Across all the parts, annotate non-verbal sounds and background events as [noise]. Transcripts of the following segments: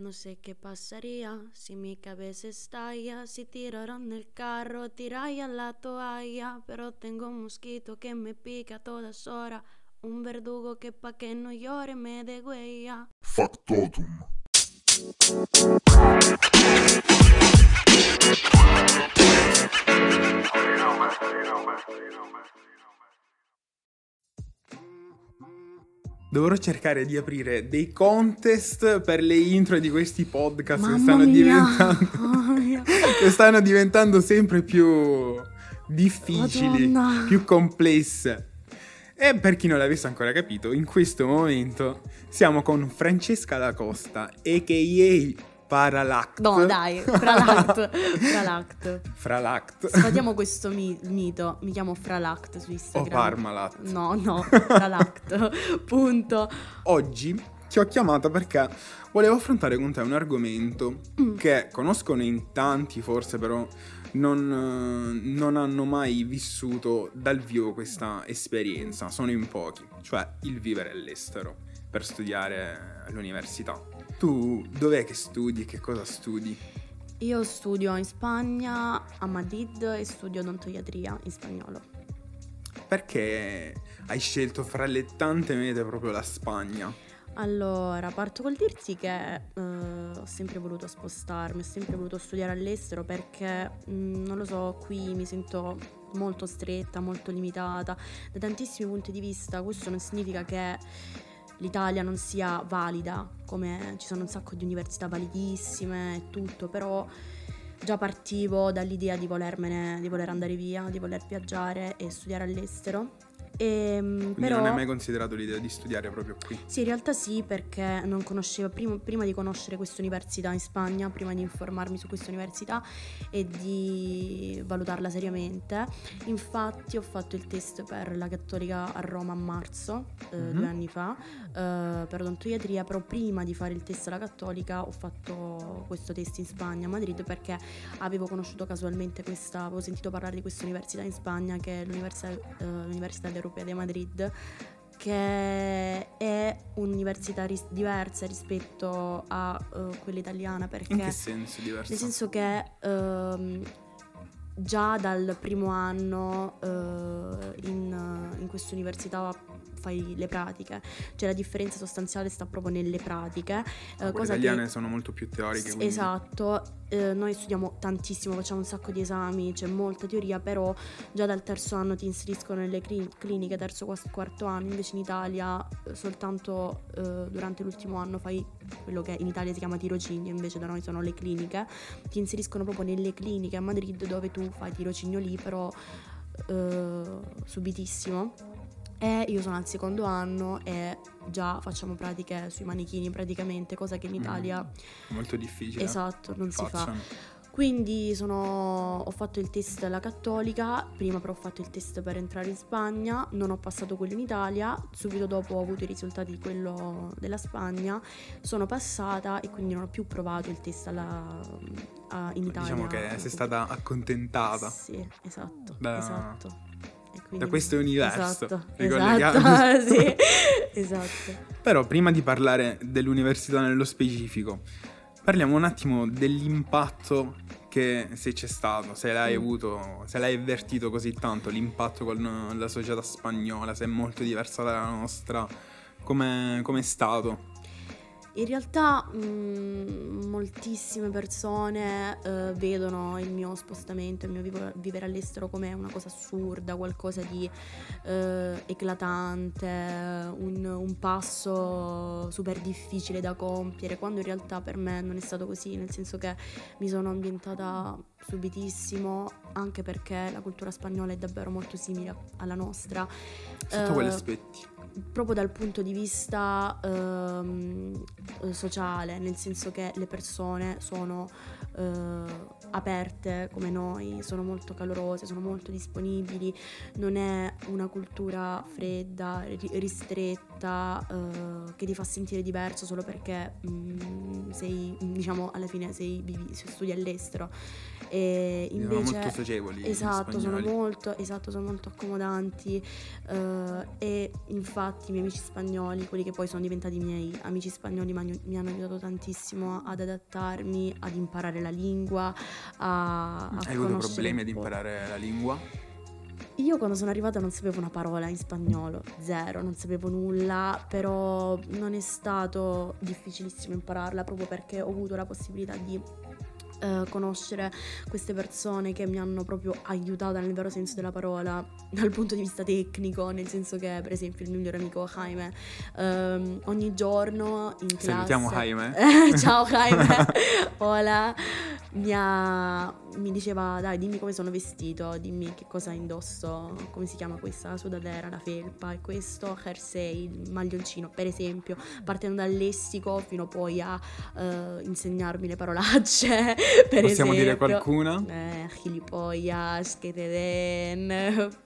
No sé qué pasaría si mi cabeza estalla, si tiraran del carro, tiraría la toalla, pero tengo un mosquito que me pica a todas horas, un verdugo que pa' que no llore me degüella. Factotum. Dovrò cercare di aprire dei contest per le intro di questi podcast che stanno, mia, diventando, [laughs] [laughs] che stanno diventando sempre più difficili, Madonna. più complesse. E per chi non l'avesse ancora capito, in questo momento siamo con Francesca Da Costa, a.k.a. Paralact. No dai, [laughs] Fralact, Fralact. Fralact. Sfatiamo questo mi- mito, mi chiamo Fralact su O Instagram. Parmalat. No, no, [laughs] Fralact, punto. Oggi ti ho chiamata perché volevo affrontare con te un argomento Mm. che conoscono in tanti, forse però non, non hanno mai vissuto dal vivo questa esperienza, sono in pochi, cioè il vivere all'estero per studiare all'università. Tu dov'è che studi? Che cosa studi? Io studio in Spagna, a Madrid, e studio odontoiatria in spagnolo. Perché hai scelto fra le tante mete proprio la Spagna? Allora, parto col dirti che eh, ho sempre voluto spostarmi, ho sempre voluto studiare all'estero perché, mh, non lo so, qui mi sento molto stretta, molto limitata da tantissimi punti di vista. Questo non significa che l'Italia non sia valida, come ci sono un sacco di università validissime e tutto, però già partivo dall'idea di volermene, di voler andare via, di voler viaggiare e studiare all'estero. E, Quindi però... non hai mai considerato l'idea di studiare proprio qui? Sì, in realtà sì, perché non conoscevo, prima, prima di conoscere questa università in Spagna, prima di informarmi su questa università e di valutarla seriamente, infatti ho fatto il test per la Cattolica a Roma a marzo, eh, Mhm. due anni fa, eh, per odontoiatria, però prima di fare il test alla Cattolica ho fatto questo test in Spagna, a Madrid, perché avevo conosciuto casualmente questa, avevo sentito parlare di questa università in Spagna che è l'Università, eh, l'Università Europea di Madrid che è un'università ris- diversa rispetto a eh, quella italiana perché In che senso diverso? nel senso che ehm, già dal primo anno eh, in, in questa università fai le pratiche, cioè la differenza sostanziale sta proprio nelle pratiche, eh, cosa italiane che sono molto più teoriche. Quindi- Esatto, eh, noi studiamo tantissimo, facciamo un sacco di esami, c'è molta teoria, però già dal terzo anno ti inseriscono nelle cli- cliniche, terzo, quas- quarto anno, invece in Italia eh, soltanto eh, durante l'ultimo anno fai quello che in Italia si chiama tirocinio, invece da noi sono le cliniche, ti inseriscono proprio nelle cliniche a Madrid dove tu fai tirocinio lì, però eh, subitissimo. E io sono al secondo anno e già facciamo pratiche sui manichini praticamente, cosa che in Mm. Italia Molto difficile. Esatto, non si fa. Quindi sono- ho fatto il test alla cattolica, prima però ho fatto il test per entrare in Spagna, non ho passato quello in Italia, subito dopo ho avuto i risultati di quello della Spagna, sono passata e quindi non ho più provato il test alla- a- in Italia. Diciamo che sei stata accontentata Sì, esatto, Da- esatto. Quindi- da questo universo. Esatto, esatto, [laughs] sì, [laughs] esatto. Però prima di parlare dell'università nello specifico, parliamo un attimo dell'impatto che se c'è stato, se l'hai Mm. avuto, se l'hai avvertito così tanto, l'impatto con la società spagnola, se è molto diversa dalla nostra, come è stato? In realtà mh, moltissime persone eh, vedono il mio spostamento, il mio vivo- vivere all'estero come una cosa assurda, qualcosa di eh, eclatante, un, un passo super difficile da compiere, quando in realtà per me non è stato così, nel senso che mi sono ambientata subitissimo, anche perché la cultura spagnola è davvero molto simile alla nostra. Sotto Eh, quegli aspetti. Proprio dal punto di vista ehm, eh, sociale, nel senso che le persone sono eh, aperte come noi, sono molto calorose, sono molto disponibili, non è una cultura fredda, ri- ristretta, eh, che ti fa sentire diverso solo perché mm, sei, diciamo, alla fine sei, vivi, studi all'estero. E Sono invece molto socievoli. Esatto, sono molto, esatto, sono molto accomodanti eh, e infatti i miei amici spagnoli, quelli che poi sono diventati miei amici spagnoli, mi hanno aiutato tantissimo ad adattarmi, ad imparare la lingua, a, a Hai avuto problemi ad imparare la lingua? Io quando sono arrivata non sapevo una parola in spagnolo, zero, non sapevo nulla, però non è stato difficilissimo impararla proprio perché ho avuto la possibilità di eh, conoscere queste persone che mi hanno proprio aiutata nel vero senso della parola [laughs] dal punto di vista tecnico, nel senso che per esempio il mio migliore amico Jaime ehm, ogni giorno in classe Salutiamo Jaime. [laughs] Ciao [laughs] Jaime. Hola. Mi, ha- mi diceva, dai, dimmi come sono vestito, dimmi che cosa indosso, come si chiama questa sudadera, la felpa e questo jersey, il maglioncino, per esempio, partendo dal lessico fino poi a eh, insegnarmi le parolacce, [laughs] per Possiamo dire esempio. qualcuna? Eh, gilipollas, que te den. [laughs]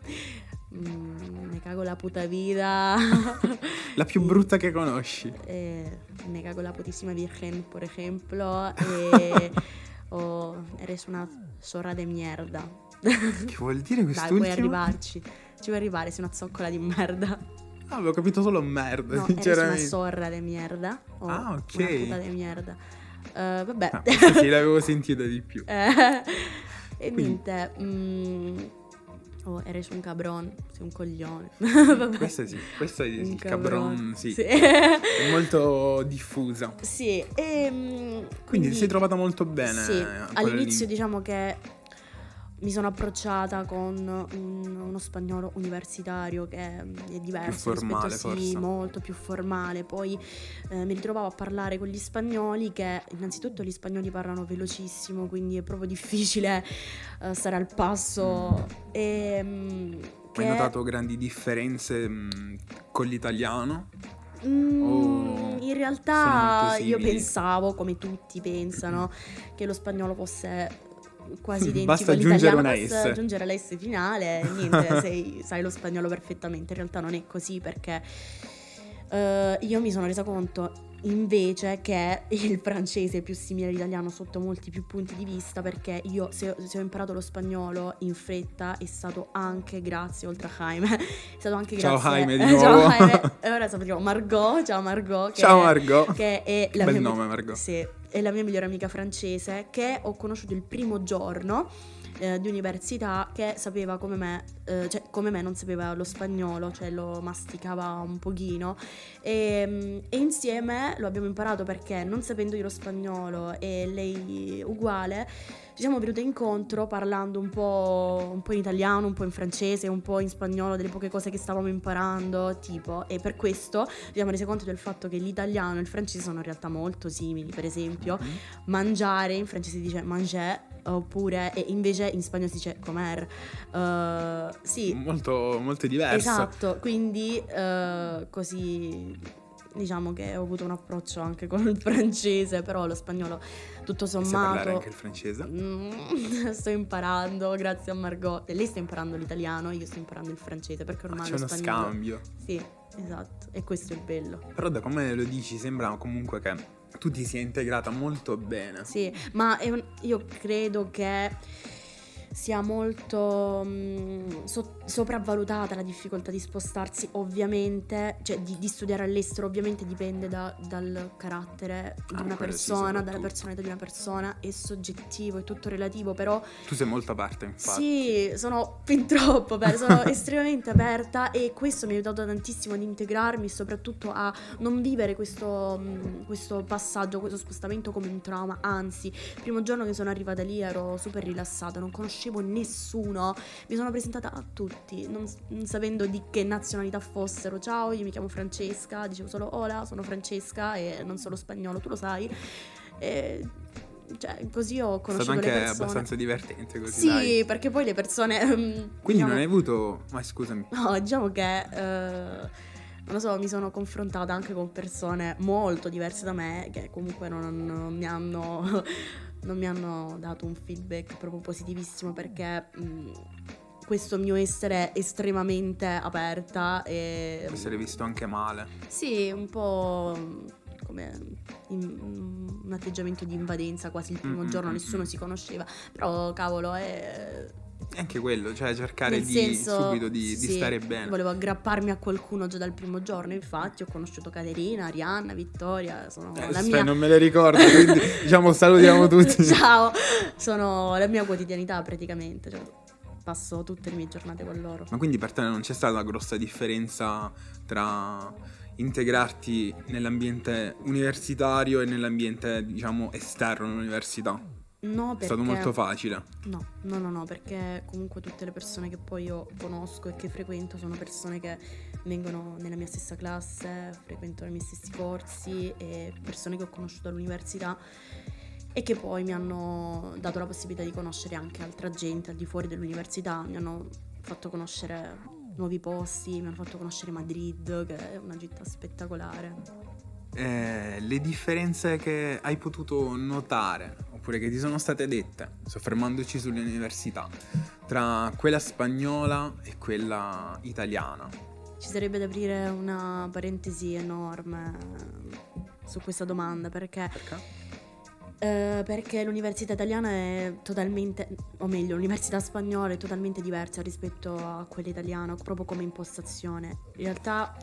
Mm, me cago la puta vida. [laughs] La più brutta che conosci. eh, me cago la putísima virgen, por ejemplo. eh, o eres una zorra de mierda. Che vuol dire Dai, puoi quest'ultimo? arrivarci. Ci puoi arrivare, sei una zoccola di merda. Ah, avevo capito solo merda, No, eres una sinceramente. zorra de mierda. O Ah, ok. Una puta de mierda. Eh, vabbè. Ah, sì, l'avevo sentita di più. [laughs] Eh, e Quindi- niente. mm, oh, eres un cabron, sei un coglione. [laughs] Vabbè. Questa sì, questa è Un il cabron, sì. Sì. È molto diffusa. Sì, e, mm, Quindi ti sei trovata molto bene. Sì, all'inizio diciamo che mi sono approcciata con un- uno spagnolo universitario che mm, è diverso Più formale, rispetto sì, forse. molto più formale. Poi eh, mi ritrovavo a parlare con gli spagnoli che innanzitutto gli spagnoli parlano velocissimo, quindi è proprio difficile eh, stare al passo. E, mm, che- Hai notato grandi differenze mh, con l'italiano? Mm, O in realtà io pensavo, come tutti pensano, che lo spagnolo fosse quasi [laughs] identico Basta aggiungere una Basta S. aggiungere la S finale niente, [laughs] sei- sai lo spagnolo perfettamente. In realtà non è così perché eh, io mi sono resa conto invece che il francese è più simile all'italiano sotto molti più punti di vista perché io se, se ho imparato lo spagnolo in fretta è stato anche grazie, oltre a Jaime, [laughs] è stato anche Ciao grazie Jaime [laughs] di eh, ciao nuovo. Jaime. E [laughs] ora sappiamo Margot, ciao Margot. Che Ciao Margot. Che è la Bel mia, nome, Margot. Sì, è la mia migliore amica francese che ho conosciuto il primo giorno eh, di università che sapeva come me, eh, cioè come me non sapeva lo spagnolo, cioè lo masticava un pochino. E, mm, e insieme lo abbiamo imparato perché non sapendo io lo spagnolo e lei uguale ci siamo venute incontro parlando un po', un po' in italiano, un po' in francese, un po' in spagnolo, delle poche cose che stavamo imparando, tipo, e per questo ci siamo resi conto del fatto che l'italiano e il francese sono in realtà molto simili, per esempio, Mhm. mangiare in francese si dice manger, oppure, e invece in spagnolo si dice comer. Eh, sì, Molto, molto diverso. esatto, quindi eh, così diciamo che ho avuto un approccio anche con il francese, però lo spagnolo tutto E sai parlare sommato... anche il francese? Mm, [laughs] sto imparando, grazie a Margot. Lei sta imparando l'italiano io sto imparando il francese perché ormai C'è lo uno spagnolo. scambio. Sì, esatto. E questo è il bello. Però da come lo dici sembra comunque che tu ti sia integrata molto bene. Sì, ma un- io credo che sia molto mm, so- sopravvalutata la difficoltà di spostarsi, ovviamente, cioè di, di studiare all'estero, ovviamente dipende da- dal carattere di Ah, una quello sì, persona, dalla personalità di una persona, è soggettivo, è tutto relativo, però Tu sei molto aperta, infatti. Sì, sono fin troppo aperta, sono [laughs] estremamente aperta e questo mi ha aiutato tantissimo ad integrarmi, soprattutto a non vivere questo, mh, questo passaggio, questo spostamento come un trauma. Anzi, il primo giorno che sono arrivata lì ero super rilassata, non conoscevo nessuno, mi sono presentata a tutti, non, non sapendo di che nazionalità fossero. Ciao, io mi chiamo Francesca, dicevo solo hola, sono Francesca e non solo spagnolo, tu lo sai. E, cioè, così ho È stato conosciuto anche abbastanza divertente così, Sì, dai. perché poi le persone. ehm, Quindi diciamo- non hai avuto... Ma scusami. No, diciamo che. eh, non lo so, mi sono confrontata anche con persone molto diverse da me che comunque non, non mi hanno. Non mi hanno dato un feedback proprio positivissimo perché. mh, questo mio essere estremamente aperta e Può essere visto anche male. sì, un po' come come in- un atteggiamento di invadenza quasi il primo Mm, mm, giorno, mm, nessuno mm. si conosceva, però cavolo è... È anche quello, cioè cercare di senso, subito di, di sì, stare bene. Volevo aggrapparmi a qualcuno già dal primo giorno, infatti ho conosciuto Caterina, Arianna, Vittoria, sono Eh, la mia... non me le ricordo, quindi [laughs] diciamo salutiamo tutti. Ciao, sono la mia quotidianità praticamente, cioè, passo tutte le mie giornate con loro. Ma quindi per te non c'è stata una grossa differenza tra integrarti nell'ambiente universitario e nell'ambiente, diciamo, esterno all'università? No, È perché... stato molto facile. No, no, no, no, perché comunque tutte le persone che poi io conosco e che frequento sono persone che vengono nella mia stessa classe, frequentano i miei stessi corsi e persone che ho conosciuto all'università e che poi mi hanno dato la possibilità di conoscere anche altra gente al di fuori dell'università, mi hanno fatto conoscere nuovi posti, mi hanno fatto conoscere Madrid, che è una città spettacolare. Eh, le differenze che hai potuto notare, oppure che ti sono state dette, soffermandoci sulle università, tra quella spagnola e quella italiana. Ci sarebbe da aprire una parentesi enorme su questa domanda perché Perché? Eh, perché l'università italiana è totalmente, o meglio, l'università spagnola è totalmente diversa rispetto a quella italiana, proprio come impostazione. In realtà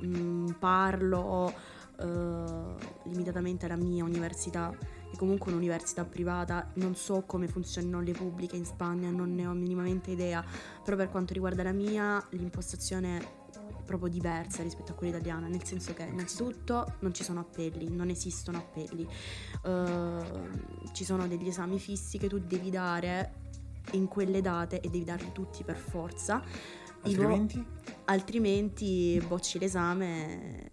mh, parlo eh, limitatamente alla mia università, che comunque è un'università privata, non so come funzionino le pubbliche in Spagna, non ne ho minimamente idea, però per quanto riguarda la mia, l'impostazione è proprio diversa rispetto a quella italiana, nel senso che innanzitutto non ci sono appelli, non esistono appelli. Uh, ci sono degli esami fissi che tu devi dare in quelle date e devi darli tutti per forza. I vo- Altrimenti? altrimenti bocci l'esame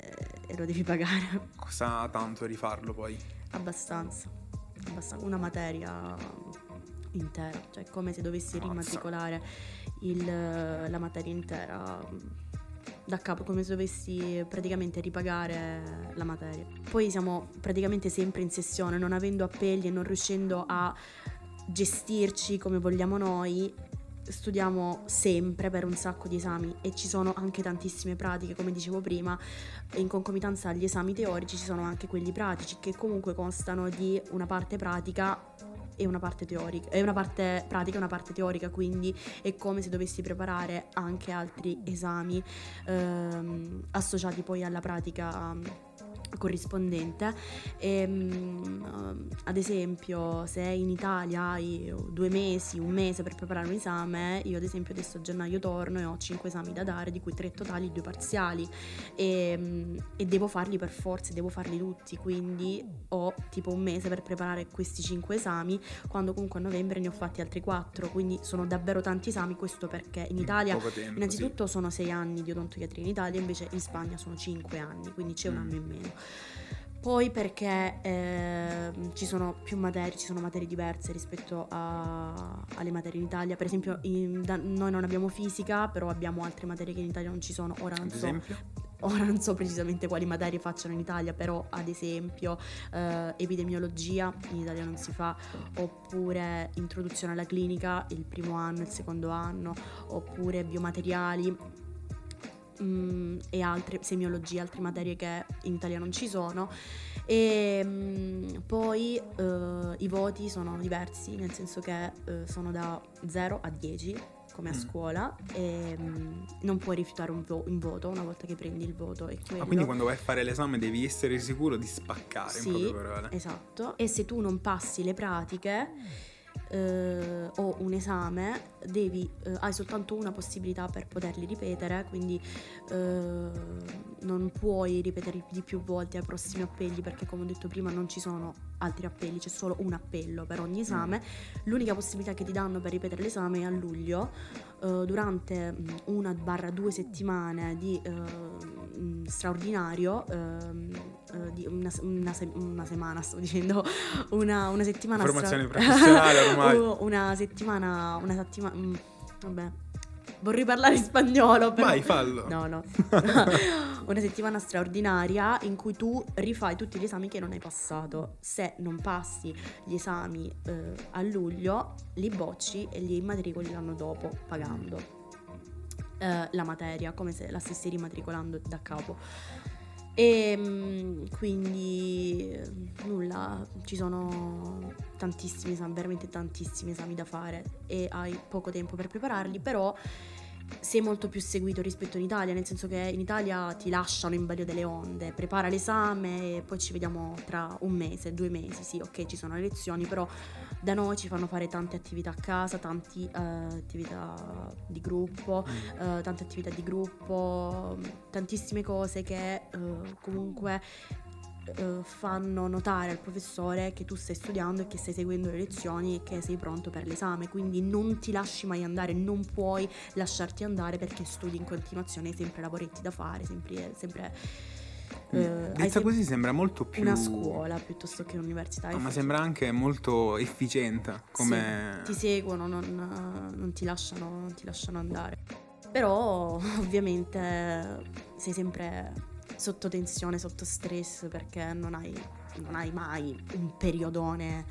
e lo devi pagare Costa tanto rifarlo poi? Abbastanza. abbastanza una materia intera, cioè come se dovessi rimatricolare il- la materia intera da capo, come se dovessi praticamente ripagare la materia. Poi siamo praticamente sempre in sessione, non avendo appelli e non riuscendo a gestirci come vogliamo noi, studiamo sempre per un sacco di esami e ci sono anche tantissime pratiche, come dicevo prima, in concomitanza agli esami teorici ci sono anche quelli pratici che comunque constano di una parte pratica e una parte teorica, e una parte pratica e una parte teorica, quindi è come se dovessi preparare anche altri esami ehm, associati poi alla pratica corrispondente. E, mm, ad esempio, se in Italia hai due mesi, un mese per preparare un esame, io ad esempio adesso a gennaio torno e ho cinque esami da dare, di cui tre totali e due parziali, e, mm, e devo farli per forza, devo farli tutti, quindi ho tipo un mese per preparare questi cinque esami, quando comunque a novembre ne ho fatti altri quattro, quindi sono davvero tanti esami, questo perché in Italia Poco tempo, Innanzitutto sono sei anni di odontoiatria in Italia, invece in Spagna sono cinque anni, quindi c'è un Mm. anno in meno. Poi perché ehm, ci sono più materie, ci sono materie diverse rispetto a- alle materie in Italia. Per esempio, in- da- noi non abbiamo fisica, però abbiamo altre materie che in Italia non ci sono. Ora non so? Ora non so precisamente quali materie facciano in Italia, però ad esempio eh, epidemiologia in Italia non si fa, oppure introduzione alla clinica il primo anno, il secondo anno, oppure biomateriali mm, e altre, semiologia, altre materie che in Italia non ci sono. E mm, poi eh, i voti sono diversi, nel senso che eh, sono da 0 a 10 come a Mm. scuola e mm, non puoi rifiutare un, vo- un voto una volta che prendi il voto e quello. Ma quindi quando vai a fare l'esame devi essere sicuro di spaccare, Sì, in poche parole. Esatto. E se tu non passi le pratiche eh, o un esame, devi, eh, hai soltanto una possibilità per poterli ripetere, quindi eh, non puoi ripetere di più volte ai prossimi appelli perché come ho detto prima non ci sono altri appelli, c'è solo un appello per ogni esame. L'unica possibilità che ti danno per ripetere l'esame è a luglio, eh, durante mm, una barra due settimane di eh, mm, straordinario, ehm, eh, una, se- una se- una settimana, sto dicendo, una, una settimana Formazione stra- professionale ormai. [laughs] Una settimana, una settimana, mm, vabbè, vorrei parlare in spagnolo, però... Vai, fallo. No, no. [laughs] una settimana straordinaria in cui tu rifai tutti gli esami che non hai passato. Se non passi gli esami eh, a luglio, li bocci e li immatricoli l'anno dopo pagando eh, la materia, come se la stessi rimatricolando da capo. E mm, quindi nulla, ci sono tantissimi esami, veramente tantissimi esami da fare e hai poco tempo per prepararli, però sei molto più seguito rispetto in Italia, nel senso che in Italia ti lasciano in balia delle onde, prepara l'esame e poi ci vediamo tra un mese, due mesi, sì, ok, ci sono le lezioni, però da noi ci fanno fare tante attività a casa, tante uh, attività di gruppo, uh, tante attività di gruppo, tantissime cose che uh, comunque eh, fanno notare al professore che tu stai studiando e che stai seguendo le lezioni e che sei pronto per l'esame, quindi non ti lasci mai andare, non puoi lasciarti andare perché studi in continuazione, hai sempre lavoretti da fare, sempre... sempre eh, Detta così sembra molto più... Una scuola piuttosto che un'università. No, ma sembra anche molto efficiente come... Sì, ti seguono, non, non, ti lasciano, non ti lasciano andare. Però ovviamente sei sempre sotto tensione, sotto stress perché non hai, non hai mai un periodone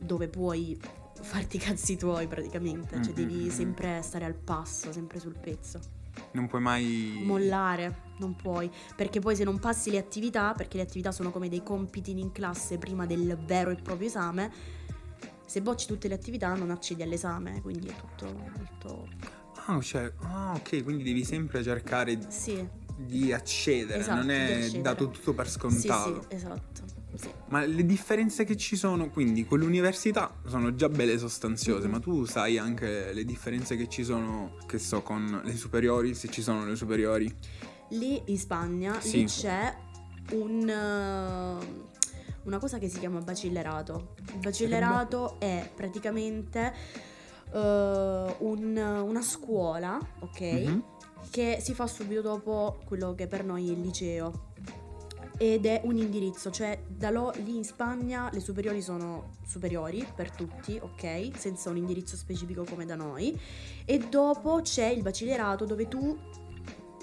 dove puoi farti i cazzi tuoi praticamente, cioè mm-hmm. devi sempre stare al passo, sempre sul pezzo. Non puoi mai mollare, non puoi, perché poi se non passi le attività, perché le attività sono come dei compiti in classe prima del vero e proprio esame, se bocci tutte le attività non accedi all'esame, quindi è tutto molto Ah, cioè, ah, ok, quindi devi sempre cercare sì di accedere, esatto, non è accedere. dato tutto per scontato. Sì, sì esatto. Sì. Ma le differenze che ci sono, quindi con l'università sono già belle sostanziose, mm-hmm. ma tu sai anche le differenze che ci sono, che so, con le superiori, se ci sono le superiori? Lì in Spagna lì c'è un, uh, una cosa che si chiama bacillerato. Il bacillerato è praticamente uh, un, una scuola, ok? Mm-hmm che si fa subito dopo quello che per noi è il liceo. Ed è un indirizzo, cioè da lo, lì in Spagna le superiori sono superiori per tutti, ok? Senza un indirizzo specifico come da noi. E dopo c'è il bacillerato dove tu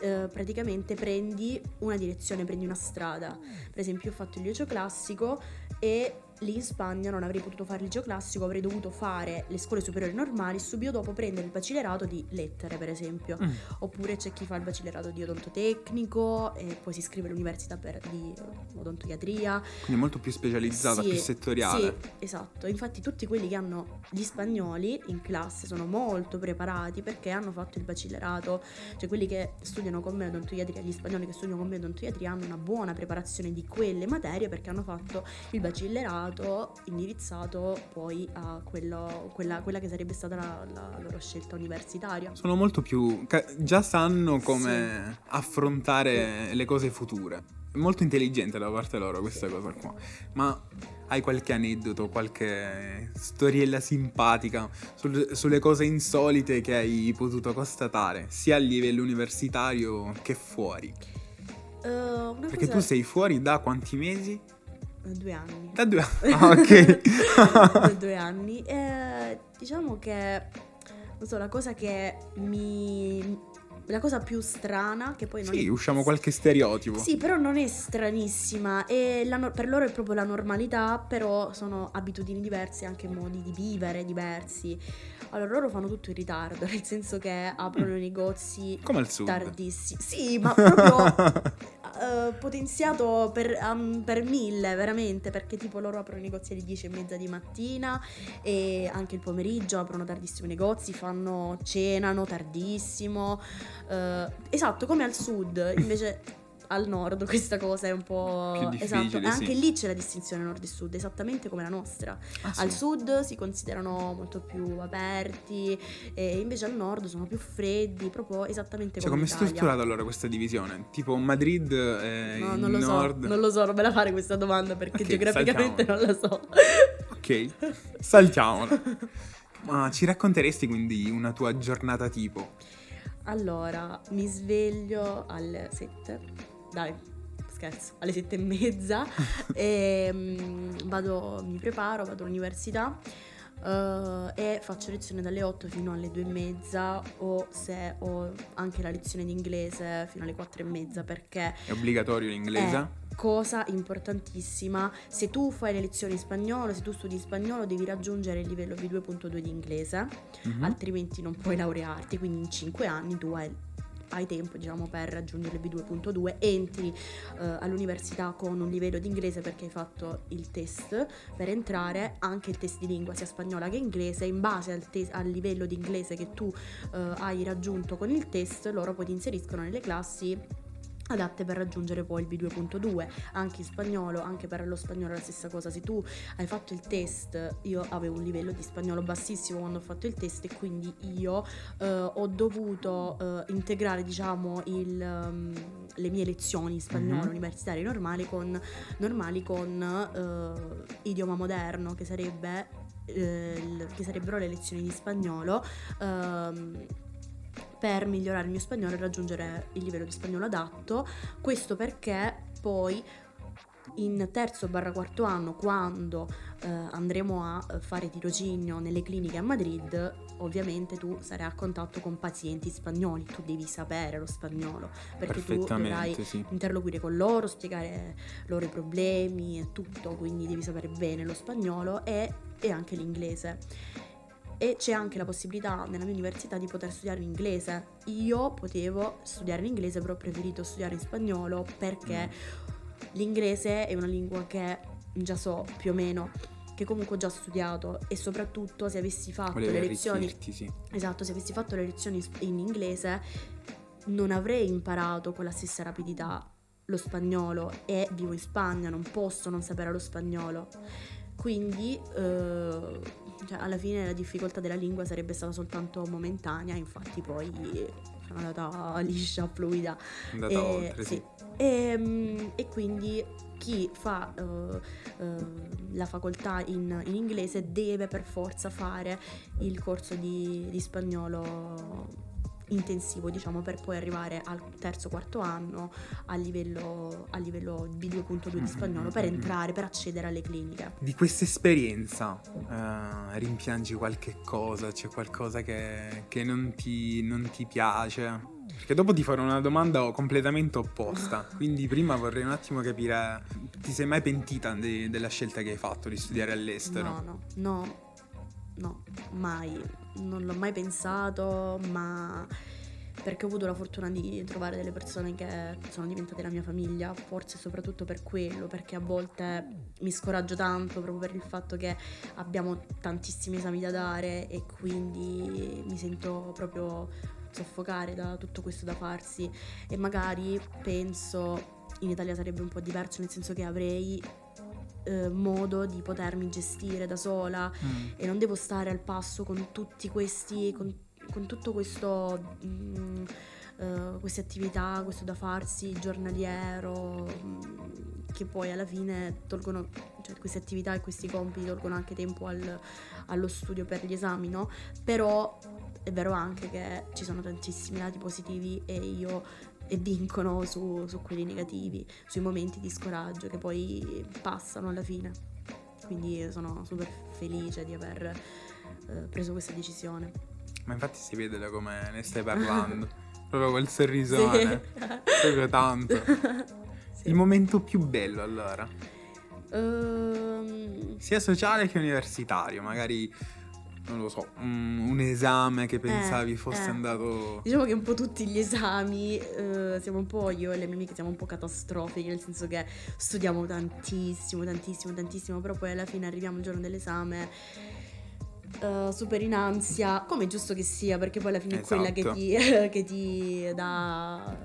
eh, praticamente prendi una direzione, prendi una strada. Per esempio, io ho fatto il liceo classico e lì in Spagna non avrei potuto fare il liceo classico, avrei dovuto fare le scuole superiori normali, subito dopo prendere il bacillerato di lettere, per esempio. Mm. Oppure c'è chi fa il bacillerato di odontotecnico e poi si iscrive all'università per, di odontoiatria. Quindi molto più specializzata, sì, più settoriale. Sì, esatto. Infatti tutti quelli che hanno gli spagnoli in classe sono molto preparati perché hanno fatto il bacillerato, cioè quelli che studiano con me odontoiatria, gli spagnoli che studiano con me odontoiatria hanno una buona preparazione di quelle materie perché hanno fatto il bacillerato stato indirizzato poi a quello, quella, quella, che sarebbe stata la, la, loro scelta universitaria. Sono molto più... già sanno come sì. affrontare le cose future. È molto intelligente da parte loro questa cosa qua. Ma hai qualche aneddoto, qualche storiella simpatica sul, sulle cose insolite che hai potuto constatare, sia a livello universitario che fuori? Uh, Perché cosa... tu sei fuori da quanti mesi? Due anni. Da due anni? [laughs] Ah, ok. da due anni. Eh, diciamo che, non so, la cosa che mi... La cosa più strana, che poi non sì, è... usciamo qualche stereotipo. Sì, però non è stranissima. E la, per loro è proprio la normalità, però sono abitudini diverse, anche modi di vivere diversi. Allora, loro fanno tutto in ritardo, [laughs] nel senso che aprono mm. i negozi Come al sud. tardissimi. Sì, ma proprio [laughs] uh, potenziato per, um, per, mille, veramente, perché tipo loro aprono i negozi alle 10 e mezza di mattina e anche il pomeriggio aprono tardissimo i negozi, fanno, cenano tardissimo. Uh, esatto, come al sud, invece al nord questa cosa è un po' esatto e anche sì. lì c'è la distinzione nord e sud esattamente come la nostra. Ah, al sì. sud si considerano molto più aperti e invece al nord sono più freddi proprio esattamente cioè, come come è strutturata allora questa divisione? Tipo Madrid è no, non lo nord? so, non lo so non me la fare questa domanda perché okay, geograficamente saltiamola. non la so. Ok saltiamola. Ma ci racconteresti quindi una tua giornata tipo? Allora, mi sveglio alle 7 dai, scherzo, alle sette e mezza [laughs] e um, vado, mi preparo, vado all'università uh, e faccio lezione dalle 8 fino alle 2 e mezza o se ho anche la lezione di inglese fino alle 4 e mezza perché... È obbligatorio l'inglese? cosa importantissima, se tu fai le lezioni in spagnolo, se tu studi in spagnolo devi raggiungere il livello B2.2 di inglese, mm-hmm. altrimenti non puoi laurearti, quindi in 5 anni tu hai hai tempo diciamo per raggiungere il B2.2, entri eh, all'università con un livello di inglese perché hai fatto il test. Per entrare, anche il test di lingua sia spagnola che inglese, in base al, te- al livello di inglese che tu eh, hai raggiunto con il test, loro poi ti inseriscono nelle classi adatte per raggiungere poi il B2.2 anche in spagnolo anche per lo spagnolo è la stessa cosa se tu hai fatto il test io avevo un livello di spagnolo bassissimo quando ho fatto il test e quindi io eh, ho dovuto eh, integrare diciamo il, um, le mie lezioni in spagnolo mm-hmm. universitarie normali con, normali con eh, idioma moderno che sarebbe eh, che sarebbero le lezioni di spagnolo ehm, per migliorare il mio spagnolo e raggiungere il livello di spagnolo adatto. Questo perché poi in terzo barra quarto anno, quando eh, andremo a fare tirocinio nelle cliniche a Madrid, ovviamente tu sarai a contatto con pazienti spagnoli, tu devi sapere lo spagnolo, perché tu dovrai sì. interloquire con loro, spiegare loro i problemi e tutto, quindi devi sapere bene lo spagnolo e, e anche l'inglese e c'è anche la possibilità nella mia università di poter studiare in inglese. Io potevo studiare in inglese, però ho preferito studiare in spagnolo perché mm. l'inglese è una lingua che già so più o meno che comunque ho già studiato e soprattutto se avessi fatto Volevi le lezioni sì. Esatto, se avessi fatto le lezioni in inglese non avrei imparato con la stessa rapidità lo spagnolo e vivo in Spagna, non posso non sapere lo spagnolo. Quindi eh, cioè, alla fine la difficoltà della lingua sarebbe stata soltanto momentanea, infatti poi sono andata liscia, fluida. Andata e, oltre, sì. sì. E, ehm, e, quindi chi fa uh, uh, la facoltà in, in, inglese deve per forza fare il corso di, di spagnolo intensivo, diciamo, per poi arrivare al terzo quarto anno a livello, a livello B2.2 di mm-hmm, spagnolo per entrare, per accedere alle cliniche. Di questa esperienza uh, rimpiangi qualche cosa? C'è qualcosa che, che non, ti, non ti piace? Perché dopo ti farò una domanda completamente opposta. [laughs] Quindi prima vorrei un attimo capire, ti sei mai pentita de- della scelta che hai fatto di studiare all'estero? No, no, no, no, mai non l'ho mai pensato, ma perché ho avuto la fortuna di trovare delle persone che sono diventate la mia famiglia, forse soprattutto per quello, perché a volte mi scoraggio tanto proprio per il fatto che abbiamo tantissimi esami da dare e quindi mi sento proprio soffocare da tutto questo da farsi. E magari penso in Italia sarebbe un po' diverso nel senso che avrei eh, modo di potermi gestire da sola mm. e non devo stare al passo con tutti questi, con, con tutto questo... Mm, Uh, queste attività, questo da farsi giornaliero, mm, che poi alla fine tolgono, cioè queste attività e questi compiti tolgono anche tempo al, allo studio per gli esami, no? Però è vero anche che ci sono tantissimi lati positivi e io e vincono su, su quelli negativi, sui momenti di scoraggio che poi passano alla fine. Quindi sono super felice di aver eh, preso questa decisione. Ma infatti si vede da come ne stai [laughs] parlando. Proprio quel sorrisone. Sì. Proprio tanto. [laughs] Sì. Il momento più bello allora? Um... Sia sociale che universitario, magari non lo so, un, un esame che pensavi eh, fosse eh. andato... Diciamo che un po' tutti gli esami, eh, siamo un po', io e le mie amiche siamo un po' catastrofiche, nel senso che studiamo tantissimo, tantissimo, tantissimo, però poi alla fine arriviamo il giorno dell'esame uh, super in ansia, come è giusto che sia, perché poi alla fine esatto. è quella che ti, [laughs] che ti dà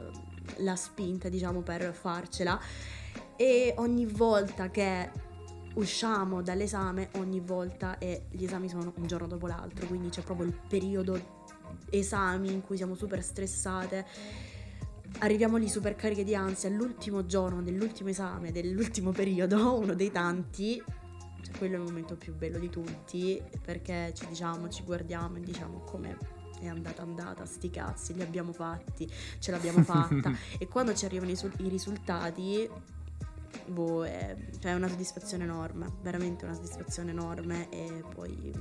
la spinta, diciamo, per farcela. E ogni volta che usciamo dall'esame ogni volta e gli esami sono un giorno dopo l'altro, quindi c'è proprio il periodo esami in cui siamo super stressate. Arriviamo lì super cariche di ansia, l'ultimo giorno dell'ultimo esame, dell'ultimo periodo, [laughs] uno dei tanti, cioè quello è il momento più bello di tutti, perché ci diciamo, ci guardiamo e diciamo come è andata andata, sti cazzi, li abbiamo fatti, ce l'abbiamo [laughs] fatta. e quando ci arrivano i, i risultati boh, è, cioè una soddisfazione enorme, veramente una soddisfazione enorme e poi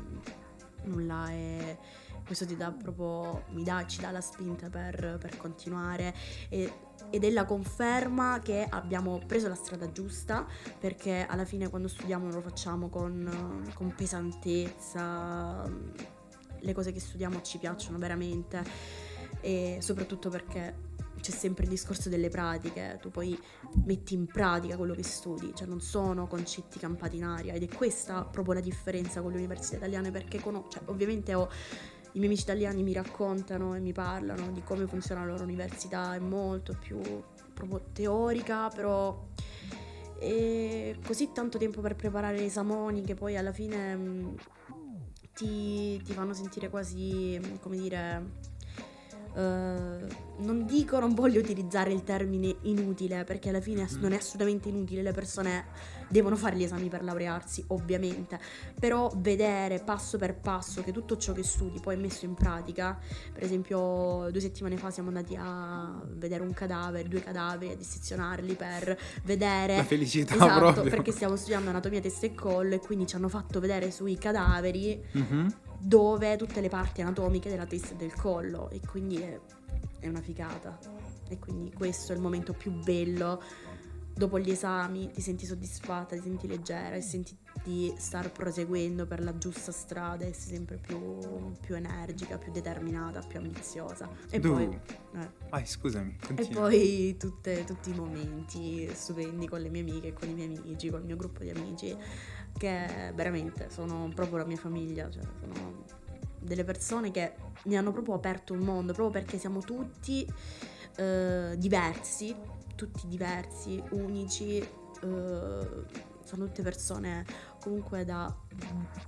nulla è questo ti dà proprio mi dà, ci dà la spinta per, per continuare e, ed è la conferma che abbiamo preso la strada giusta perché alla fine quando studiamo non lo facciamo con, con pesantezza le cose che studiamo ci piacciono veramente e soprattutto perché c'è sempre il discorso delle pratiche, tu poi metti in pratica quello che studi, cioè non sono concetti campati in aria ed è questa proprio la differenza con le università italiane perché con, cioè, ovviamente ho i miei amici italiani mi raccontano e mi parlano di come funziona la loro università, è molto più proprio teorica, però è così tanto tempo per preparare le esami che poi alla fine mm, ti, ti fanno sentire quasi, come dire Uh, non dico, non voglio utilizzare il termine inutile, perché alla fine non è assolutamente inutile, le persone devono fare gli esami per laurearsi, ovviamente, però vedere passo per passo che tutto ciò che studi poi è messo in pratica, per esempio due settimane fa siamo andati a vedere un cadavere, due cadaveri, a dissezionarli per vedere... La felicità esatto, proprio. perché stiamo studiando anatomia testa e collo e quindi ci hanno fatto vedere sui cadaveri... Mm-hmm dove tutte le parti anatomiche della testa e del collo e quindi è, è una figata. E quindi questo è il momento più bello dopo gli esami ti senti soddisfatta, ti senti leggera e senti di star proseguendo per la giusta strada e sei sempre più, più energica, più determinata, più ambiziosa. E tu... poi... Eh. Vai, scusami. Continua. E poi tutte, tutti i momenti stupendi con le mie amiche, con i miei amici, con il mio gruppo di amici che veramente sono proprio la mia famiglia, cioè sono delle persone che mi hanno proprio aperto un mondo, proprio perché siamo tutti eh, diversi, tutti diversi, unici, eh, sono tutte persone comunque da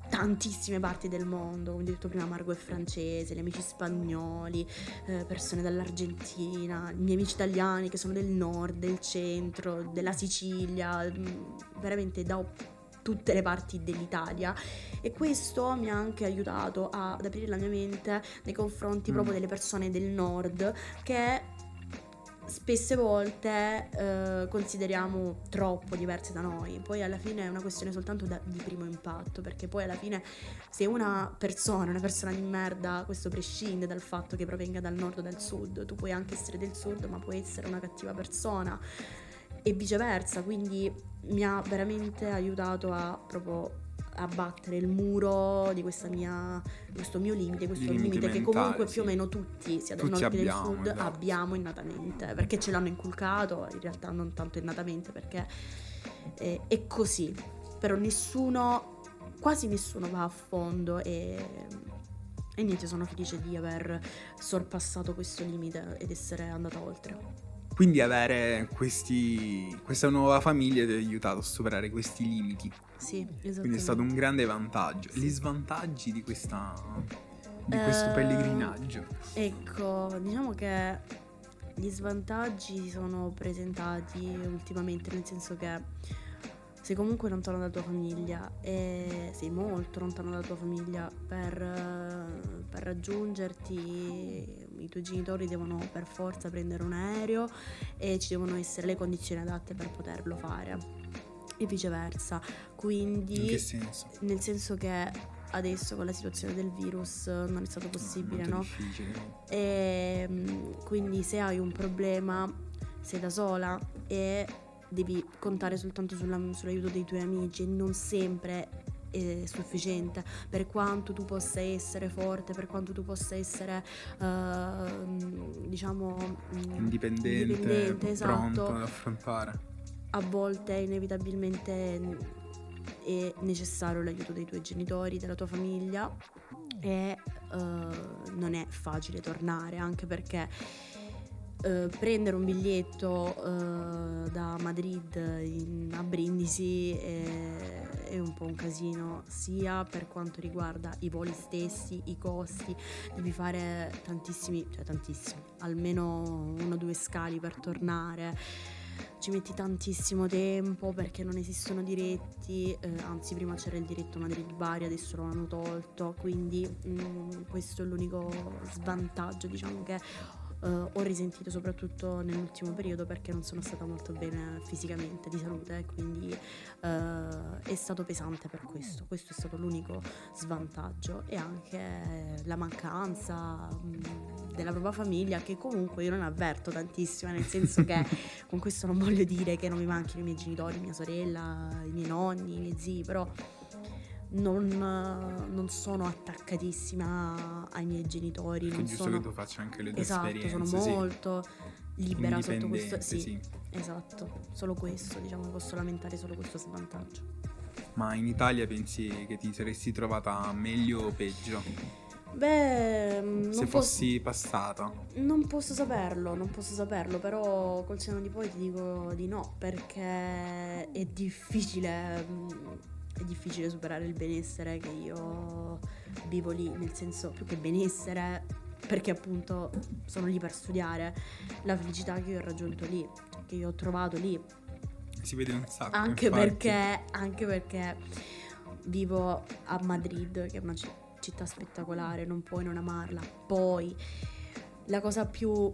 tantissime parti del mondo, come ho detto prima Margot è francese, gli amici spagnoli, eh, persone dall'Argentina, i miei amici italiani che sono del nord, del centro, della Sicilia, mm, veramente da tutte le parti dell'Italia e questo mi ha anche aiutato ad aprire la mia mente nei confronti mm. proprio delle persone del nord che spesse volte eh, consideriamo troppo diverse da noi. Poi alla fine è una questione soltanto da, di primo impatto, perché poi alla fine se una persona, una persona di merda, questo prescinde dal fatto che provenga dal nord o dal sud, tu puoi anche essere del sud, ma puoi essere una cattiva persona e viceversa, quindi mi ha veramente aiutato a proprio abbattere il muro di mia, questo mio limite, questo limite, limite che comunque più o meno tutti, sia del nord che del sud, esatto. abbiamo innatamente, perché ce l'hanno inculcato, in realtà non tanto innatamente perché è, è così, però nessuno, quasi nessuno va a fondo e, e niente, sono felice di aver sorpassato questo limite ed essere andata oltre. Quindi avere questi, questa nuova famiglia ti ha aiutato a superare questi limiti. Sì, esattamente. Quindi è stato un grande vantaggio. Gli svantaggi di, questa, di questo uh, pellegrinaggio? Ecco, diciamo che gli svantaggi si sono presentati ultimamente, nel senso che sei comunque lontano dalla tua famiglia e sei molto lontano dalla tua famiglia per, per raggiungerti i tuoi genitori devono per forza prendere un aereo e ci devono essere le condizioni adatte per poterlo fare e viceversa. Quindi, in che senso? Nel senso che adesso con la situazione del virus non è stato possibile, no? E, ehm, quindi se hai un problema sei da sola e devi contare soltanto sulla, sull'aiuto dei tuoi amici e non sempre è sufficiente per quanto tu possa essere forte, per quanto tu possa essere uh, diciamo mm, indipendente, indipendente esatto. pronto ad affrontare. A volte inevitabilmente è necessario l'aiuto dei tuoi genitori, della tua famiglia e uh, non è facile tornare anche perché Uh, prendere un biglietto uh, da Madrid in, a Brindisi è, è, un po' un casino, sia per quanto riguarda i voli stessi, i costi, devi fare tantissimi, cioè tantissimi, almeno uno o due scali per tornare. Ci metti tantissimo tempo perché non esistono diretti, eh, anzi prima c'era il diretto Madrid-Bari, adesso lo hanno tolto, quindi mh, mm, questo è l'unico svantaggio diciamo che Uh, ho risentito soprattutto nell'ultimo periodo perché non sono stata molto bene fisicamente di salute, quindi uh, è stato pesante per questo. Questo è stato l'unico svantaggio e anche la mancanza um, della propria famiglia che comunque io non avverto tantissimo, nel senso che [laughs] con questo non voglio dire che non mi manchino i miei genitori, mia sorella, i miei nonni, i miei zii, però non, non sono attaccatissima ai miei genitori. È non giusto sono... che tu faccia anche le tue Esatto, esperienze. sono sì. molto libera sotto questo... Sì, sì. esatto, solo questo, diciamo posso lamentare solo questo svantaggio. Ma in Italia pensi che ti saresti trovata meglio o peggio? Beh, se posso- fossi passata. Non posso saperlo, non posso saperlo, però col seno di poi ti dico di no, perché è difficile, mm, è difficile superare il benessere che io vivo lì, nel senso più che benessere, perché appunto sono lì per studiare, la felicità che io ho raggiunto lì, che io ho trovato lì, Si vede un sacco. anche perché, anche perché vivo a Madrid, che è una ci- città spettacolare, non puoi non amarla. Poi la cosa più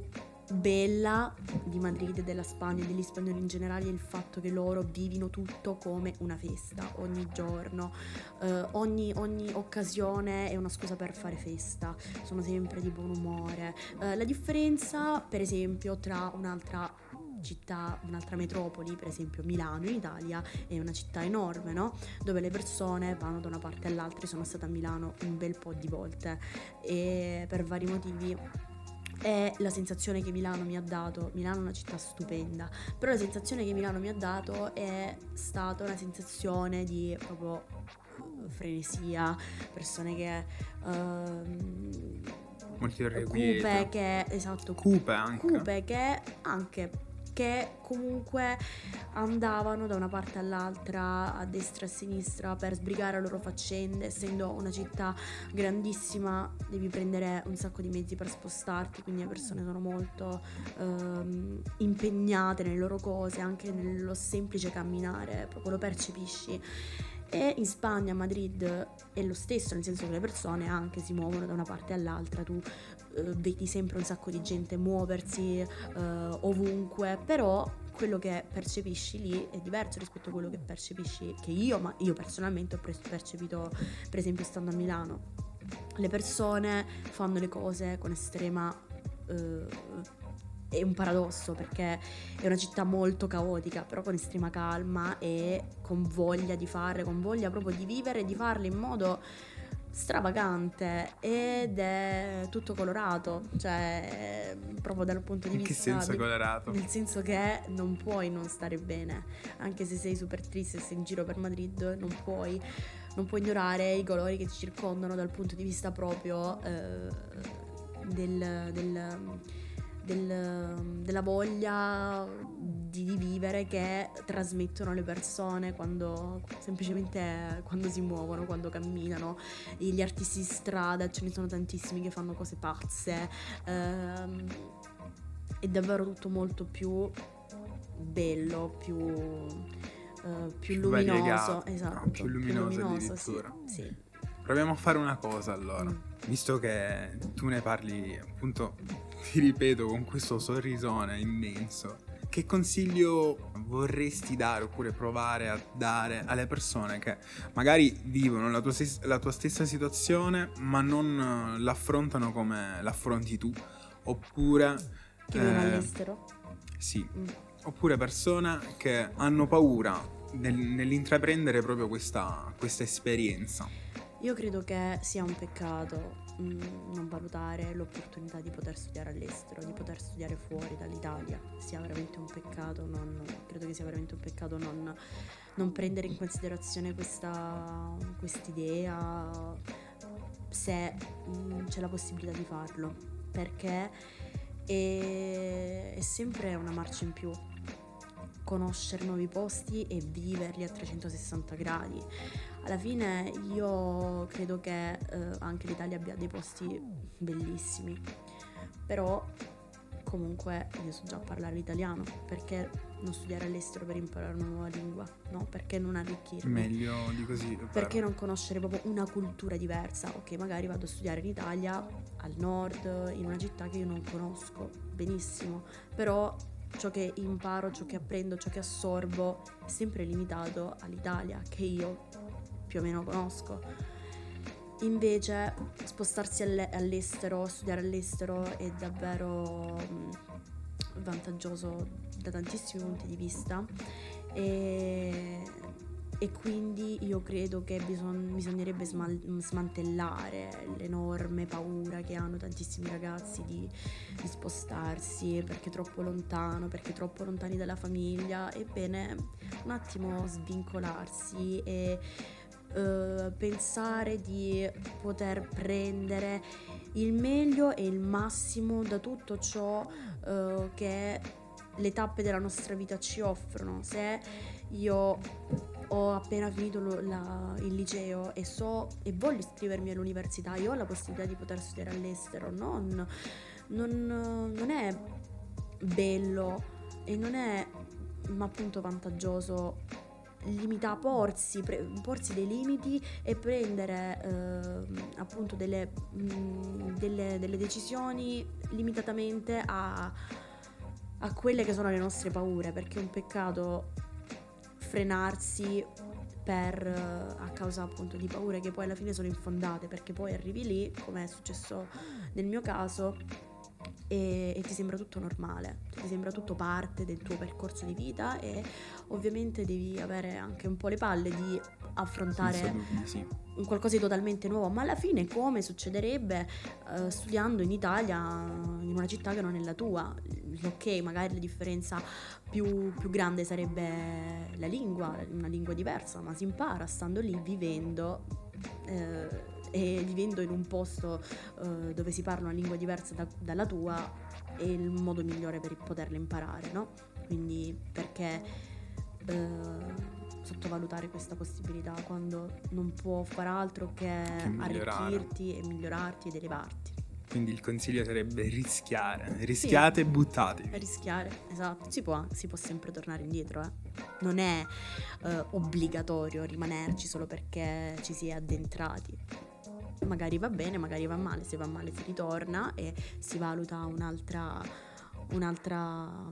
bella di Madrid, della Spagna e degli spagnoli in generale è il fatto che loro vivino tutto come una festa, ogni giorno, eh, ogni, ogni occasione è una scusa per fare festa, sono sempre di buon umore. Eh, la differenza, per esempio, tra un'altra città, un'altra metropoli, per esempio Milano in Italia, è una città enorme, no? Dove le persone vanno da una parte all'altra. Sono stata a Milano un bel po' di volte e per vari motivi è la sensazione che Milano mi ha dato. Milano è una città stupenda, però la sensazione che Milano mi ha dato è stata una sensazione di proprio eh, frenesia, persone che ehm, Molti cupe che esatto Cupe anche. cupe che anche che comunque andavano da una parte all'altra, a destra e a sinistra per sbrigare le loro faccende, essendo una città grandissima devi prendere un sacco di mezzi per spostarti, quindi le persone sono molto ehm, impegnate nelle loro cose, anche nello semplice camminare, proprio lo percepisci. E in Spagna, a Madrid è lo stesso, nel senso che le persone anche si muovono da una parte all'altra, tu vedi sempre un sacco di gente muoversi eh, ovunque, però quello che percepisci lì è diverso rispetto a quello che percepisci, che io, ma io personalmente ho percepito per esempio stando a Milano. Le persone fanno le cose con estrema... eh, è un paradosso perché è una città molto caotica, però con estrema calma e con voglia di fare, con voglia proprio di vivere e di farle in modo stravagante ed è tutto colorato, cioè proprio dal punto di In che vista senso di- colorato? nel senso che non puoi non stare bene, anche se sei super triste e sei in giro per Madrid, non puoi, non puoi ignorare i colori che ti circondano dal punto di vista proprio eh, del- del- del- della voglia di, di vivere che trasmettono le persone quando semplicemente quando si muovono, quando camminano. E Gli artisti di strada, ce ne sono tantissimi che fanno cose pazze. ehm, è davvero tutto molto più bello, più, eh, più Più luminoso. Esatto, più luminoso sì, addirittura. sì. Proviamo a fare una cosa allora. Mm. Visto che tu ne parli, appunto, ti ripeto, con questo sorrisone immenso, che consiglio vorresti dare oppure provare a dare alle persone che magari vivono la tua, la tua stessa situazione ma non eh, l'affrontano come l'affronti tu? Oppure... Che eh, all'estero. Sì, Mm. oppure persone che hanno paura nel- nell'intraprendere proprio questa, questa esperienza. Io credo che sia un peccato mm, non valutare l'opportunità di poter studiare all'estero, di poter studiare fuori dall'Italia. Sia veramente un peccato, non, credo che sia veramente un peccato non, non prendere in considerazione questa idea se mm, c'è la possibilità di farlo, perché è, è sempre una marcia in più conoscere nuovi posti e viverli a 360 gradi. Alla fine io credo che eh, anche l'Italia abbia dei posti bellissimi, però comunque io so già parlare l'italiano, perché non studiare all'estero per imparare una nuova lingua, no? Perché non arricchirmi? Meglio di così. Perché non conoscere proprio una cultura diversa? Ok, magari vado a studiare in Italia, al nord, in una città che io non conosco benissimo, però ciò che imparo, ciò che apprendo, ciò che assorbo è sempre limitato all'Italia, che io più o meno conosco. Invece spostarsi alle- all'estero, studiare all'estero è davvero mm, vantaggioso da tantissimi punti di vista e, e quindi io credo che bison- bisognerebbe smal- smantellare l'enorme paura che hanno tantissimi ragazzi di, di, spostarsi perché troppo lontano, perché troppo lontani dalla famiglia. Ebbene, un attimo svincolarsi e uh, pensare di poter prendere il meglio e il massimo da tutto ciò uh, che le tappe della nostra vita ci offrono. Se io ho appena finito lo, la, il liceo e so e voglio iscrivermi all'università, io ho la possibilità di poter studiare all'estero, non, non, non è bello e non è ma appunto vantaggioso limita, porsi, pre, porsi dei limiti e prendere eh, appunto delle, mh, mm, delle, delle, decisioni limitatamente a, a quelle che sono le nostre paure perché è un peccato frenarsi per, a causa appunto di paure che poi alla fine sono infondate perché poi arrivi lì, come è successo nel mio caso, e, e, ti sembra tutto normale, ti sembra tutto parte del tuo percorso di vita e ovviamente devi avere anche un po' le palle di affrontare dubbi, sì. un qualcosa di totalmente nuovo, ma alla fine come succederebbe uh, studiando in Italia, in una città che non è la tua. Ok, magari la differenza più, più grande sarebbe la lingua, una lingua diversa, ma si impara stando lì, vivendo. Uh, e vivendo in un posto uh, dove si parla una lingua diversa da, dalla tua è il modo migliore per poterla imparare, no? Quindi perché uh, sottovalutare questa possibilità quando non può far altro che, che arricchirti e migliorarti ed elevarti. Quindi il consiglio sarebbe rischiare, rischiate sì, e buttatevi. Rischiare, esatto. Si può, si può sempre tornare indietro, eh. Non è uh, obbligatorio rimanerci solo perché ci si è addentrati magari va bene, magari va male, se va male si ritorna e si valuta un'altra un'altra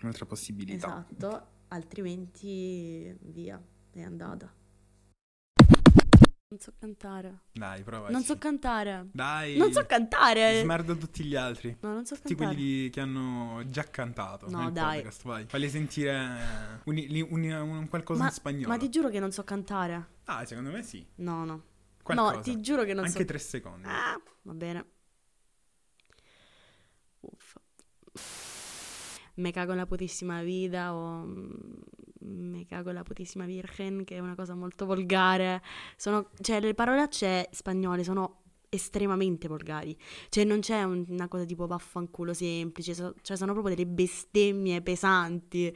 un'altra possibilità. Esatto, altrimenti via, è andata. Non so cantare. Dai, prova. Non so cantare. Dai. Non so cantare. Smerda tutti gli altri. No, non so tutti cantare. Tutti quelli che hanno già cantato no, dai. podcast, vai. Fagli sentire un, un, un qualcosa ma, in spagnolo. Ma ti giuro che non so cantare. Ah, secondo me sì. No, no. Qualcosa. No, ti giuro che non Anche so. Anche tre secondi. Ah, va bene. Uffa. Me cago la putissima vita o mm, me cago la putissima virgen, che è una cosa molto volgare. Sono, cioè, le parolacce spagnole sono estremamente volgari. Cioè, non c'è un, una cosa tipo vaffanculo semplice, so, cioè, sono proprio delle bestemmie pesanti.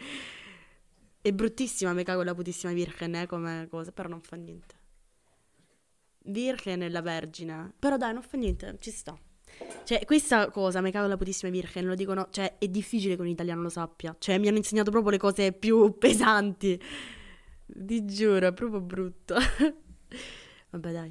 È bruttissima, me cago la putissima virgen, eh, come cosa, però non fa niente. Virgen e la Vergine. Però dai, non fa niente, ci sta. Cioè, questa cosa, me cago la potissima Virgen, lo dicono, cioè, è difficile che un italiano lo sappia. Cioè, mi hanno insegnato proprio le cose più [laughs] pesanti. Ti giuro, è proprio brutto. [laughs] Vabbè, dai.